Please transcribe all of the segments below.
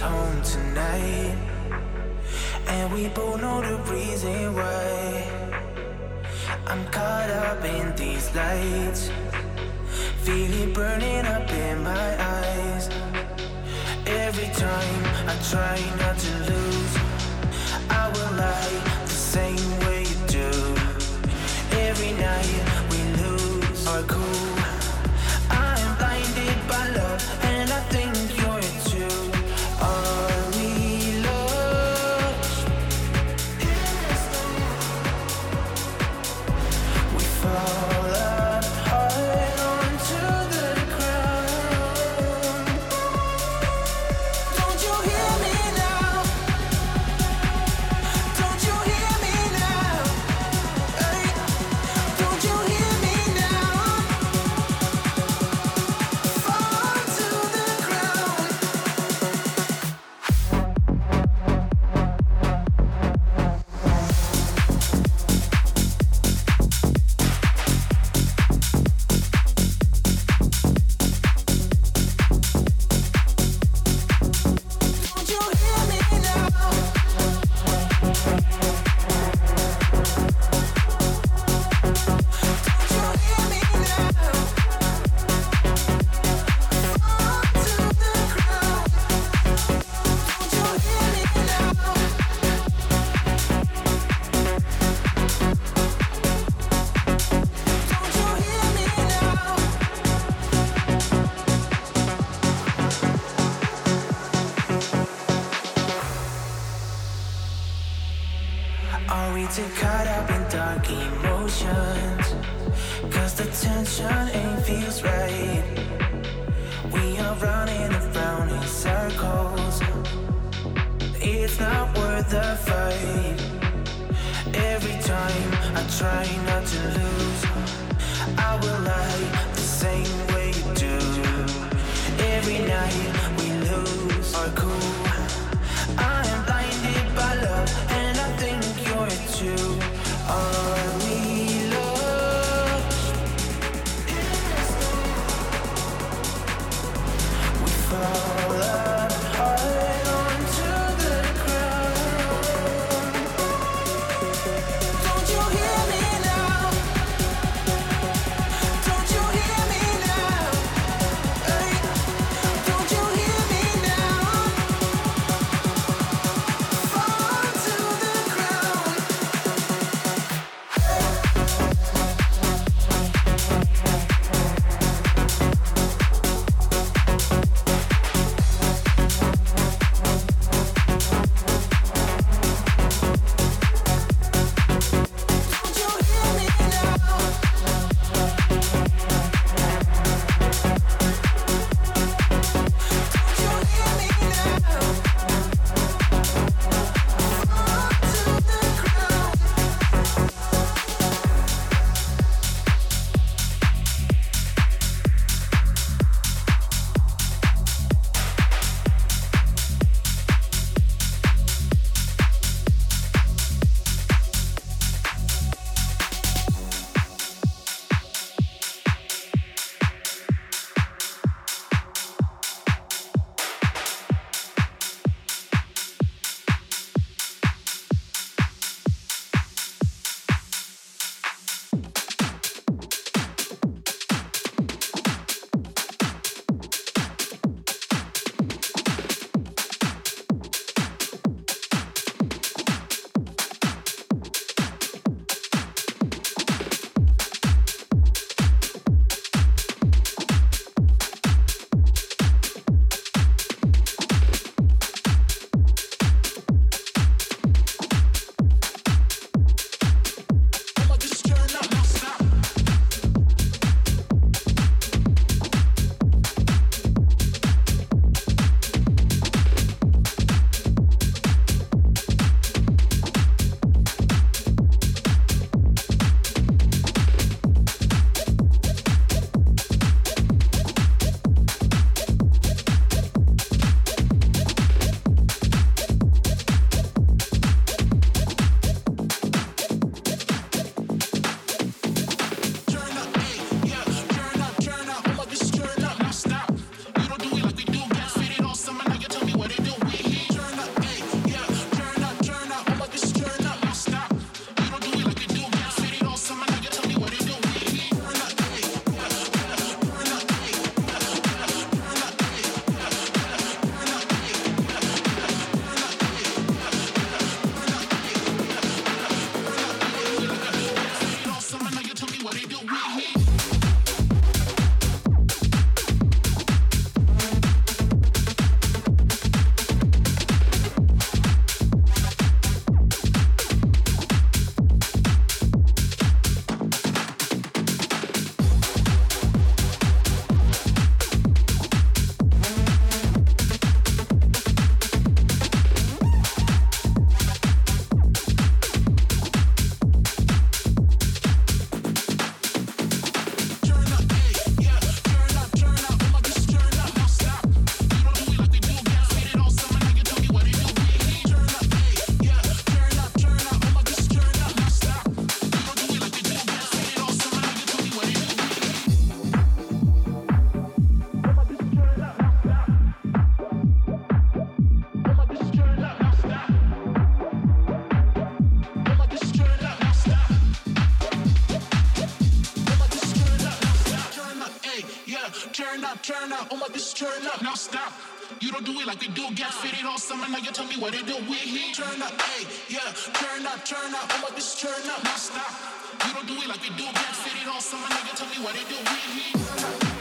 home tonight. And we both know the reason why. I'm caught up in these lights. Feel it burning up in my eyes. Every time I try not to lose, I will lie the same way you do. Every night we lose our cool. Turn up. Turn up, turn up. Now stop. You don't do it like we do. Get fitted all summer. Now you tell me what they do. We here. Turn up, hey, yeah. Turn up, turn up. All my turn up. Now stop. You don't do it like we do. Get fitted all summer. Now you tell me what they do. We here. Where they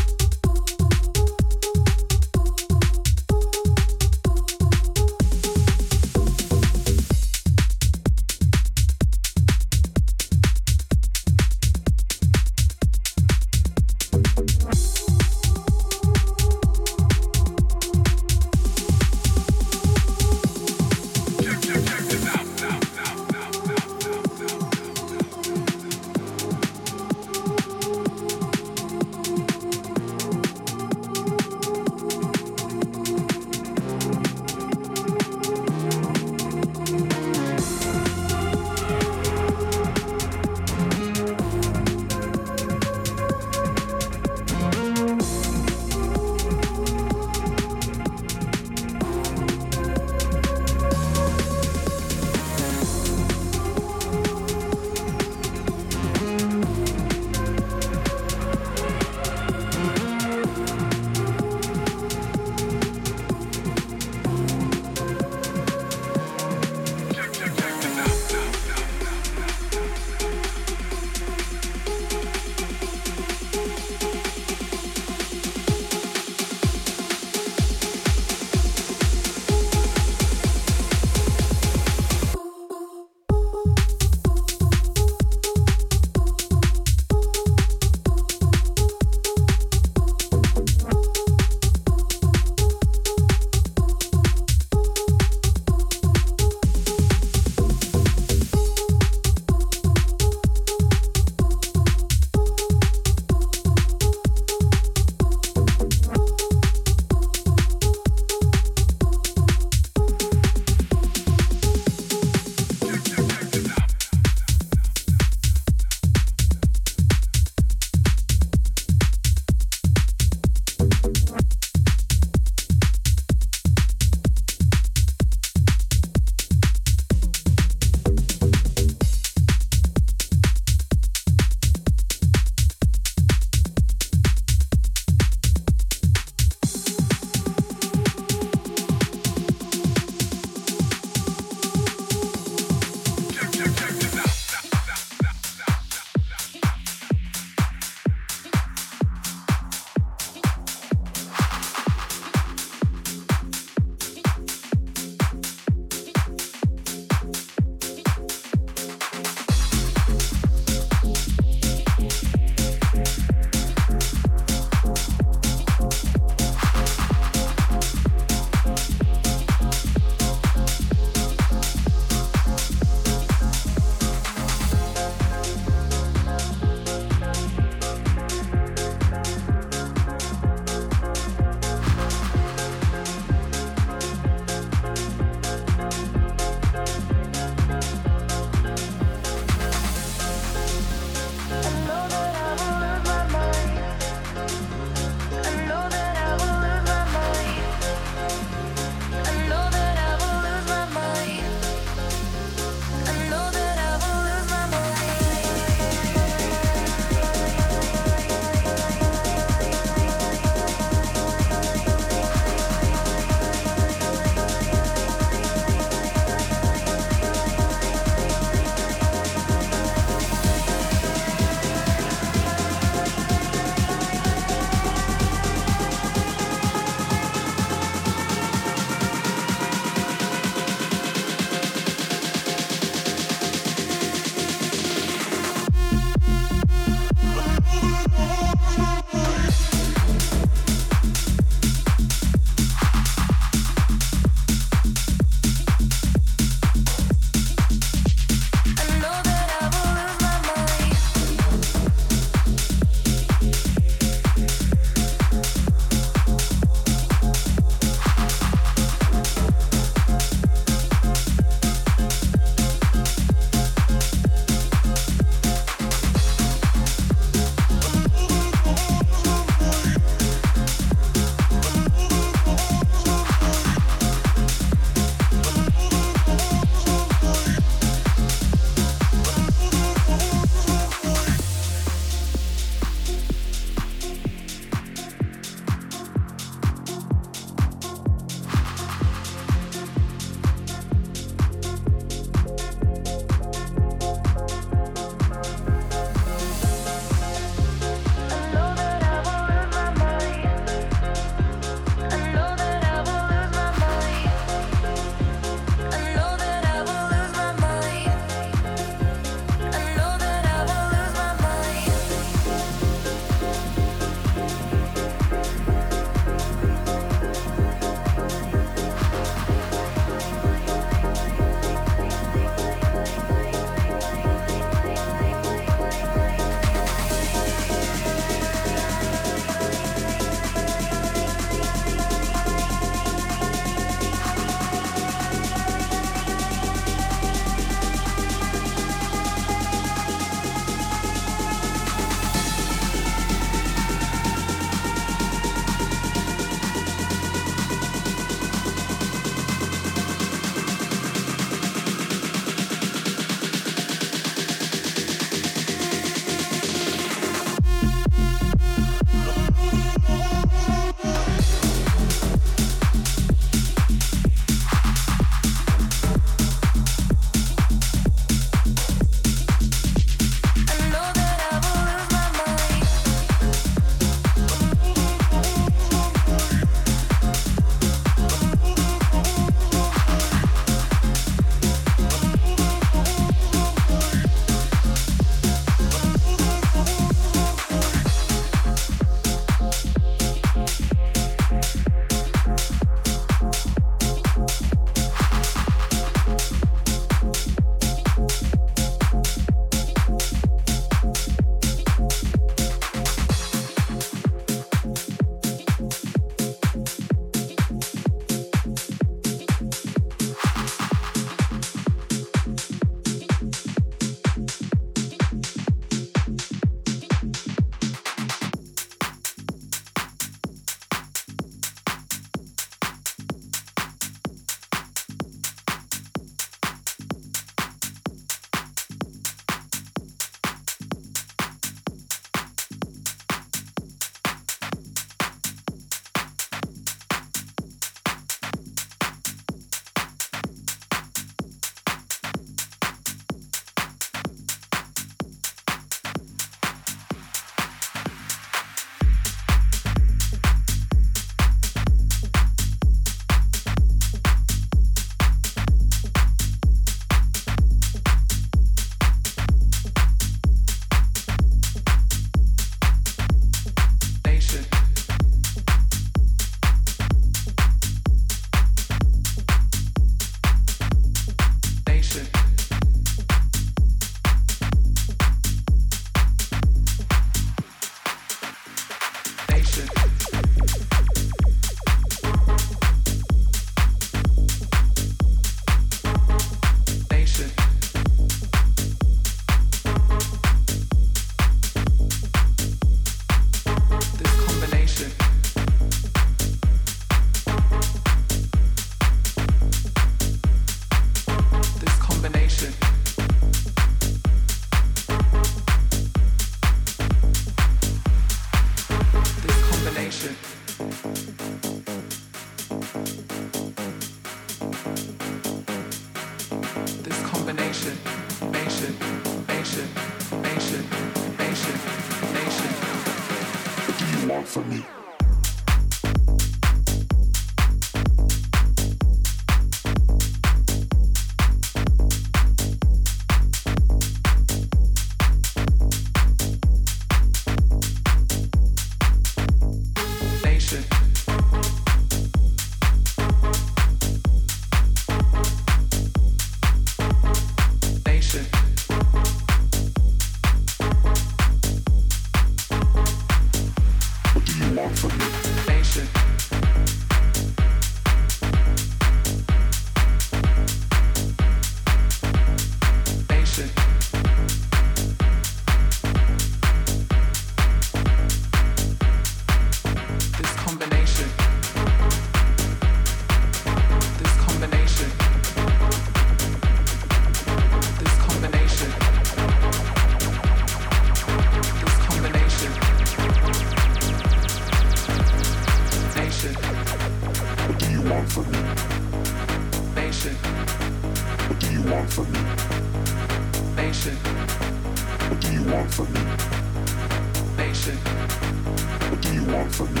want from me.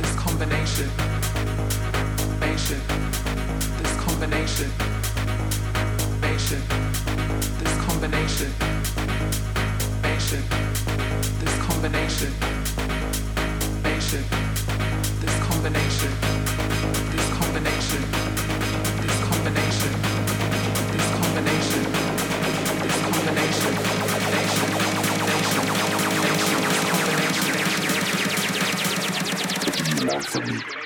This combination, nation. This combination, nation. This combination, nation. This combination, nation. This combination, this combination. Awesome.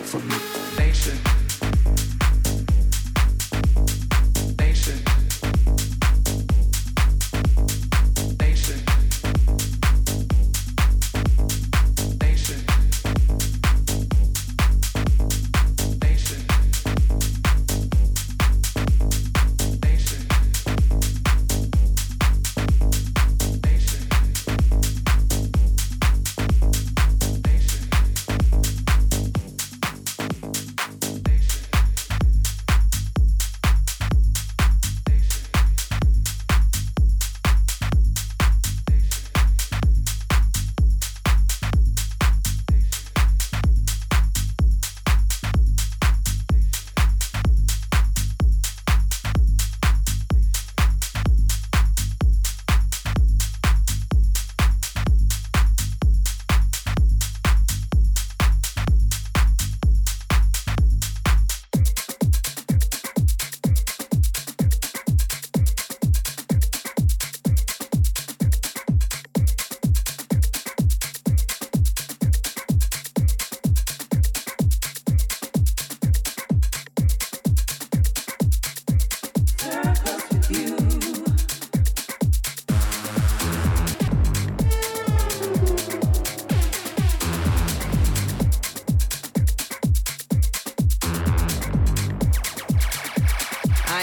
for me. Nation.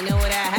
know what I have.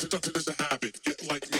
It's a habit. Get like me.